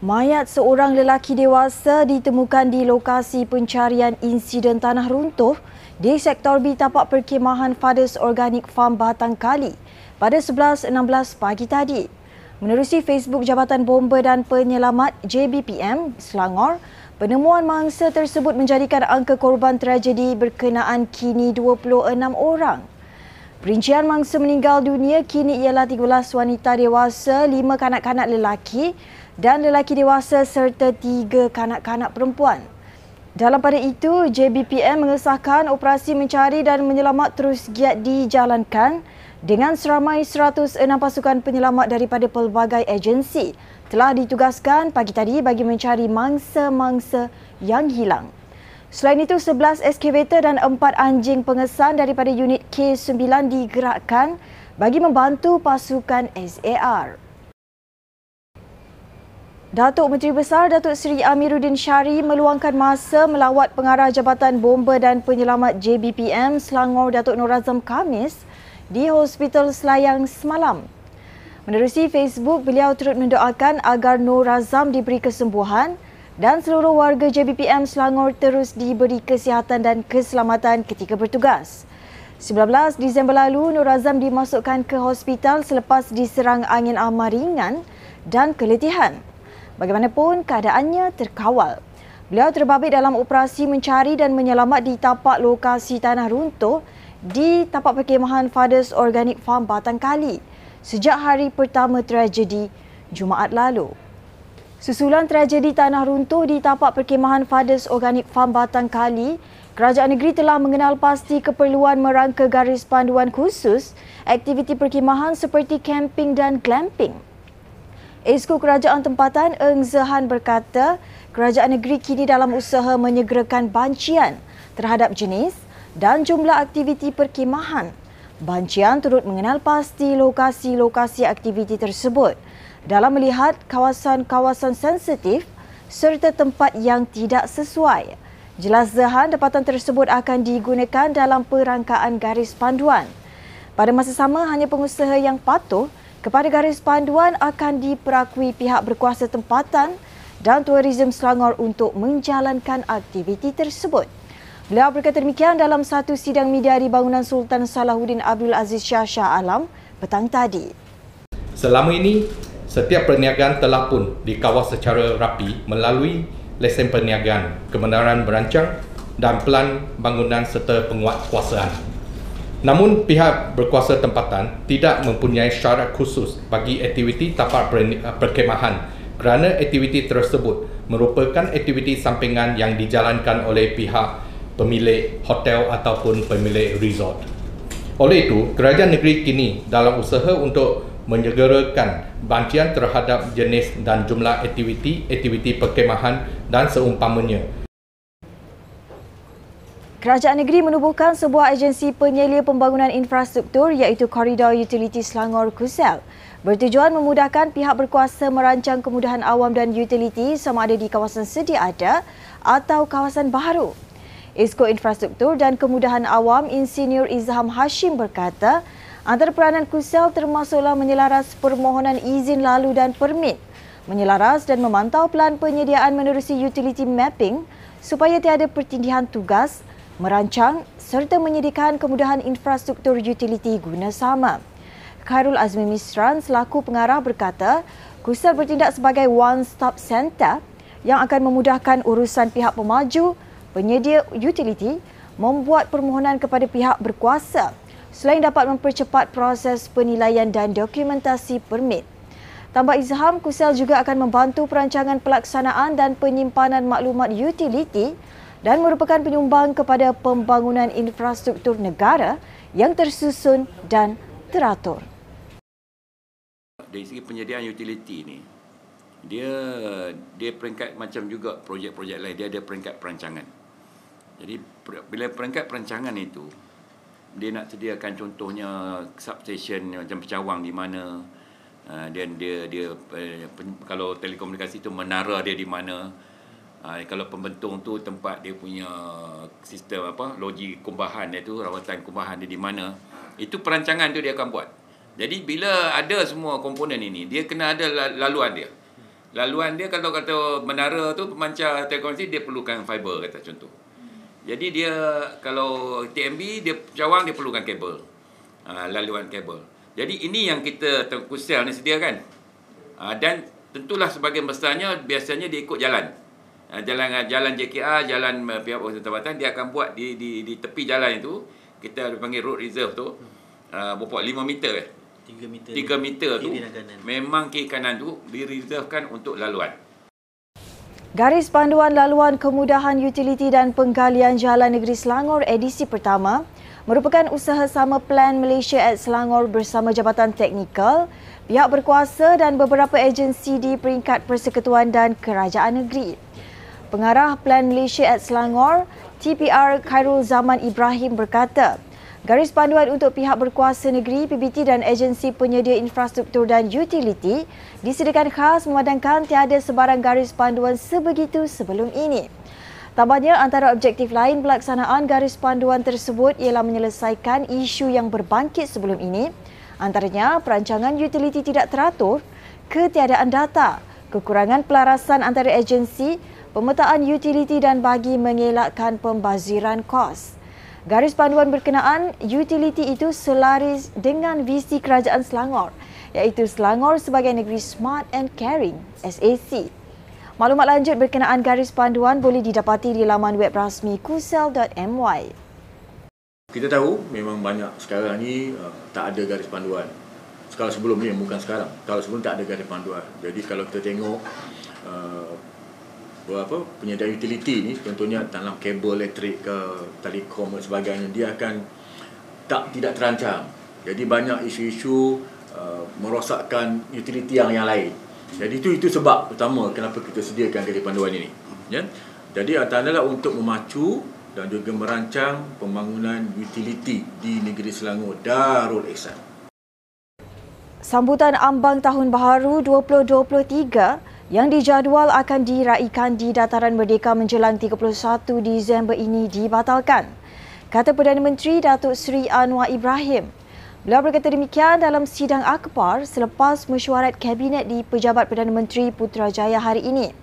Mayat seorang lelaki dewasa ditemukan di lokasi pencarian insiden tanah runtuh di sektor B tapak perkemahan Fathers Organic Farm Batang Kali pada 11.16 pagi tadi. Menerusi Facebook Jabatan Bomba dan Penyelamat JBPM Selangor, penemuan mangsa tersebut menjadikan angka korban tragedi berkenaan kini 26 orang. Perincian mangsa meninggal dunia kini ialah 13 wanita dewasa, 5 kanak-kanak lelaki dan lelaki dewasa serta 3 kanak-kanak perempuan. Dalam pada itu, JBPM mengesahkan operasi mencari dan menyelamat terus giat dijalankan dengan seramai 106 pasukan penyelamat daripada pelbagai agensi telah ditugaskan pagi tadi bagi mencari mangsa-mangsa yang hilang. Selain itu, 11 eskavator dan 4 anjing pengesan daripada unit K9 digerakkan bagi membantu pasukan SAR. Datuk Menteri Besar Datuk Seri Amiruddin Syari meluangkan masa melawat pengarah Jabatan Bomba dan Penyelamat JBPM Selangor Datuk Nur Azam Kamis di Hospital Selayang semalam. Menerusi Facebook, beliau turut mendoakan agar Nur Azam diberi kesembuhan dan seluruh warga JBPM Selangor terus diberi kesihatan dan keselamatan ketika bertugas. 19 Disember lalu, Nur Azam dimasukkan ke hospital selepas diserang angin amar ringan dan keletihan. Bagaimanapun, keadaannya terkawal. Beliau terbabit dalam operasi mencari dan menyelamat di tapak lokasi tanah runtuh di tapak perkemahan Fathers Organic Farm Batang Kali sejak hari pertama tragedi Jumaat lalu. Susulan tragedi tanah runtuh di tapak perkemahan Fathers Organic Farm Batang Kali, kerajaan negeri telah mengenal pasti keperluan merangka garis panduan khusus aktiviti perkemahan seperti camping dan glamping. Esko Kerajaan Tempatan Eng Zehan berkata, kerajaan negeri kini dalam usaha menyegerakan bancian terhadap jenis dan jumlah aktiviti perkemahan. Bancian turut mengenal pasti lokasi-lokasi aktiviti tersebut dalam melihat kawasan-kawasan sensitif serta tempat yang tidak sesuai. Jelas Zahan, dapatan tersebut akan digunakan dalam perangkaan garis panduan. Pada masa sama, hanya pengusaha yang patuh kepada garis panduan akan diperakui pihak berkuasa tempatan dan Tourism Selangor untuk menjalankan aktiviti tersebut. Beliau berkata demikian dalam satu sidang media di bangunan Sultan Salahuddin Abdul Aziz Shah Shah Alam petang tadi. Selama ini, Setiap perniagaan telah pun dikawal secara rapi melalui lesen perniagaan, kebenaran berancang dan pelan bangunan serta penguatkuasaan. Namun pihak berkuasa tempatan tidak mempunyai syarat khusus bagi aktiviti tapak perkemahan kerana aktiviti tersebut merupakan aktiviti sampingan yang dijalankan oleh pihak pemilik hotel ataupun pemilik resort. Oleh itu, kerajaan negeri kini dalam usaha untuk menyegerakan bancian terhadap jenis dan jumlah aktiviti-aktiviti perkemahan dan seumpamanya. Kerajaan negeri menubuhkan sebuah agensi penyelia pembangunan infrastruktur iaitu Koridor Utility Selangor KUSEL bertujuan memudahkan pihak berkuasa merancang kemudahan awam dan utiliti sama ada di kawasan sedia ada atau kawasan baru. Esko Infrastruktur dan Kemudahan Awam Insinyur Izham Hashim berkata, Antara peranan KUSEL termasuklah menyelaras permohonan izin lalu dan permit, menyelaras dan memantau pelan penyediaan menerusi utility mapping supaya tiada pertindihan tugas, merancang serta menyediakan kemudahan infrastruktur utility guna sama. Khairul Azmi Misran selaku pengarah berkata, KUSEL bertindak sebagai one-stop center yang akan memudahkan urusan pihak pemaju, penyedia utility membuat permohonan kepada pihak berkuasa selain dapat mempercepat proses penilaian dan dokumentasi permit. Tambah Izham, KUSEL juga akan membantu perancangan pelaksanaan dan penyimpanan maklumat utiliti dan merupakan penyumbang kepada pembangunan infrastruktur negara yang tersusun dan teratur. Dari segi penyediaan utiliti ini, dia dia peringkat macam juga projek-projek lain, dia ada peringkat perancangan. Jadi bila peringkat perancangan itu, dia nak sediakan contohnya substation macam pecawang di mana uh, dan dia dia uh, kalau telekomunikasi tu menara dia di mana uh, kalau pembentung tu tempat dia punya sistem apa logi kumbahan dia tu rawatan kumbahan dia di mana itu perancangan tu dia akan buat jadi bila ada semua komponen ini dia kena ada laluan dia Laluan dia kalau kata menara tu pemancar telekomunikasi dia perlukan fiber kata contoh. Jadi dia kalau TMB dia cawang dia perlukan kabel. Ha, laluan kabel. Jadi ini yang kita Tengku Sel ni sediakan. Ha, dan tentulah sebagai besarnya biasanya dia ikut jalan. Ha, jalan jalan JKR, jalan uh, pihak tempatan dia akan buat di di di tepi jalan itu kita panggil road reserve tu. Uh, berapa 5 meter eh? 3 meter. 3 meter tu memang kiri kanan tu direservekan untuk laluan. Garis Panduan Laluan Kemudahan Utiliti dan Penggalian Jalan Negeri Selangor edisi pertama merupakan usaha sama Plan Malaysia at Selangor bersama Jabatan Teknikal, pihak berkuasa dan beberapa agensi di peringkat Persekutuan dan Kerajaan Negeri. Pengarah Plan Malaysia at Selangor, TPR Khairul Zaman Ibrahim berkata, Garis panduan untuk pihak berkuasa negeri, PBT dan agensi penyedia infrastruktur dan utiliti disediakan khas memadangkan tiada sebarang garis panduan sebegitu sebelum ini. Tambahnya, antara objektif lain pelaksanaan garis panduan tersebut ialah menyelesaikan isu yang berbangkit sebelum ini, antaranya perancangan utiliti tidak teratur, ketiadaan data, kekurangan pelarasan antara agensi, pemetaan utiliti dan bagi mengelakkan pembaziran kos. Garis panduan berkenaan utiliti itu selaris dengan visi Kerajaan Selangor iaitu Selangor sebagai negeri smart and caring SAC. Maklumat lanjut berkenaan garis panduan boleh didapati di laman web rasmi kusel.my. Kita tahu memang banyak sekarang ni uh, tak ada garis panduan. Sekarang sebelum ni bukan sekarang. Kalau sebelum tak ada garis panduan. Jadi kalau kita tengok uh, apa penyedia utility ni contohnya dalam kabel elektrik ke telekom dan sebagainya dia akan tak tidak terancang jadi banyak isu-isu uh, merosakkan utility yang yang lain. Jadi itu itu sebab utama kenapa kita sediakan garis panduan ini. Ya? Jadi antara untuk memacu dan juga merancang pembangunan utility di negeri Selangor Darul Ihsan. Sambutan ambang tahun baharu 2023 yang dijadual akan diraikan di Dataran Merdeka menjelang 31 Disember ini dibatalkan. Kata Perdana Menteri Datuk Seri Anwar Ibrahim. Beliau berkata demikian dalam sidang akbar selepas mesyuarat kabinet di Pejabat Perdana Menteri Putrajaya hari ini.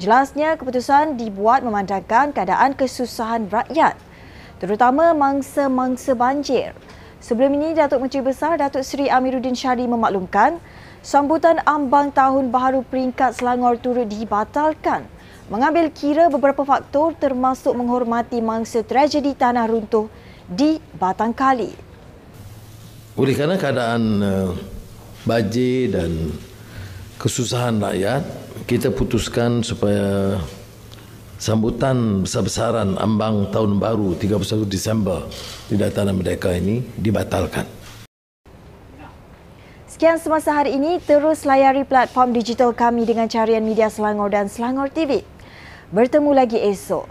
Jelasnya keputusan dibuat memandangkan keadaan kesusahan rakyat terutama mangsa-mangsa banjir. Sebelum ini Datuk Menteri Besar Datuk Seri Amiruddin Syari memaklumkan sambutan ambang tahun baharu peringkat Selangor turut dibatalkan mengambil kira beberapa faktor termasuk menghormati mangsa tragedi tanah runtuh di Batang Kali. Oleh kerana keadaan uh, banjir dan kesusahan rakyat, kita putuskan supaya sambutan besar-besaran ambang tahun baru 31 Disember di Dataran Merdeka ini dibatalkan. Sekian semasa hari ini, terus layari platform digital kami dengan carian media Selangor dan Selangor TV. Bertemu lagi esok.